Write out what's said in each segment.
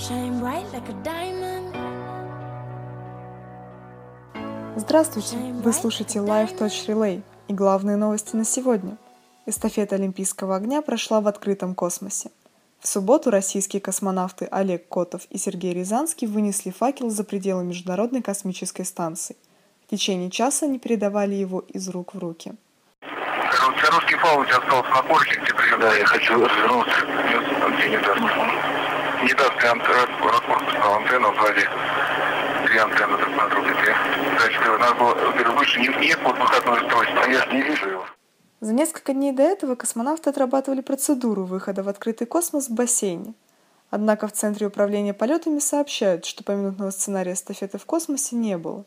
Shine bright like a diamond. Здравствуйте! Вы слушаете Live Touch Relay и главные новости на сегодня. Эстафета Олимпийского огня прошла в открытом космосе. В субботу российские космонавты Олег Котов и Сергей Рязанский вынесли факел за пределы Международной космической станции. В течение часа они передавали его из рук в руки. Русский фаул у тебя остался на порте, где. Да, я хочу развернуться. Где не. Не даст ты ракурс на антенну сзади. Три антенны друг на друга. Значит, надо было, во-первых, выше не, нет под выходной устройство, а я же не вижу его. За несколько дней до этого космонавты отрабатывали процедуру выхода в открытый космос в бассейне. Однако в Центре управления полетами сообщают, что поминутного сценария эстафеты в космосе не было.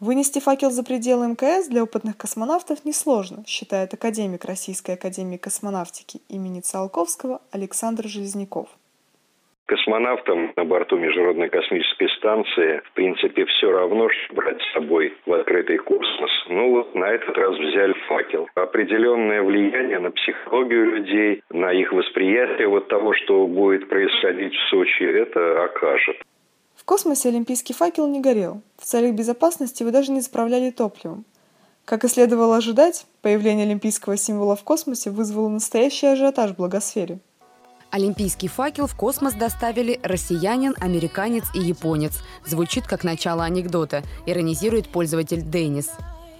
Вынести факел за пределы МКС для опытных космонавтов несложно, считает академик Российской академии космонавтики имени Циолковского Александр Железняков. Космонавтам на борту Международной космической станции, в принципе, все равно, что брать с собой в открытый космос. Ну вот на этот раз взяли факел. Определенное влияние на психологию людей, на их восприятие вот того, что будет происходить в Сочи, это окажет. В космосе олимпийский факел не горел. В целях безопасности его даже не заправляли топливом. Как и следовало ожидать, появление олимпийского символа в космосе вызвало настоящий ажиотаж в благосфере. Олимпийский факел в космос доставили россиянин, американец и японец. Звучит как начало анекдота, иронизирует пользователь Деннис.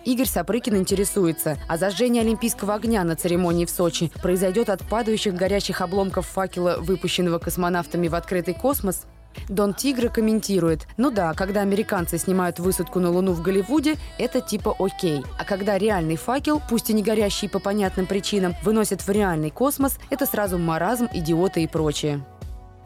Игорь Сапрыкин интересуется, а зажжение олимпийского огня на церемонии в Сочи произойдет от падающих горячих обломков факела, выпущенного космонавтами в открытый космос? Дон Тигра комментирует, ну да, когда американцы снимают высадку на Луну в Голливуде, это типа окей. А когда реальный факел, пусть и не горящий по понятным причинам, выносят в реальный космос, это сразу маразм, идиоты и прочее.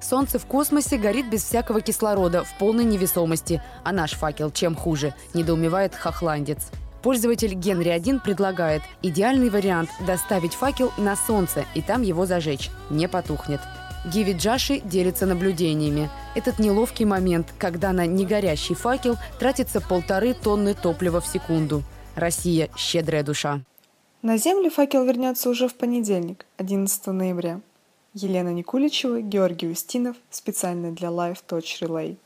Солнце в космосе горит без всякого кислорода, в полной невесомости. А наш факел чем хуже? Недоумевает хохландец. Пользователь Генри 1 предлагает идеальный вариант – доставить факел на Солнце и там его зажечь. Не потухнет. Гиви Джаши делится наблюдениями. Этот неловкий момент, когда на негорящий факел тратится полторы тонны топлива в секунду. Россия – щедрая душа. На Землю факел вернется уже в понедельник, 11 ноября. Елена Никуличева, Георгий Устинов, специально для Live Touch Relay.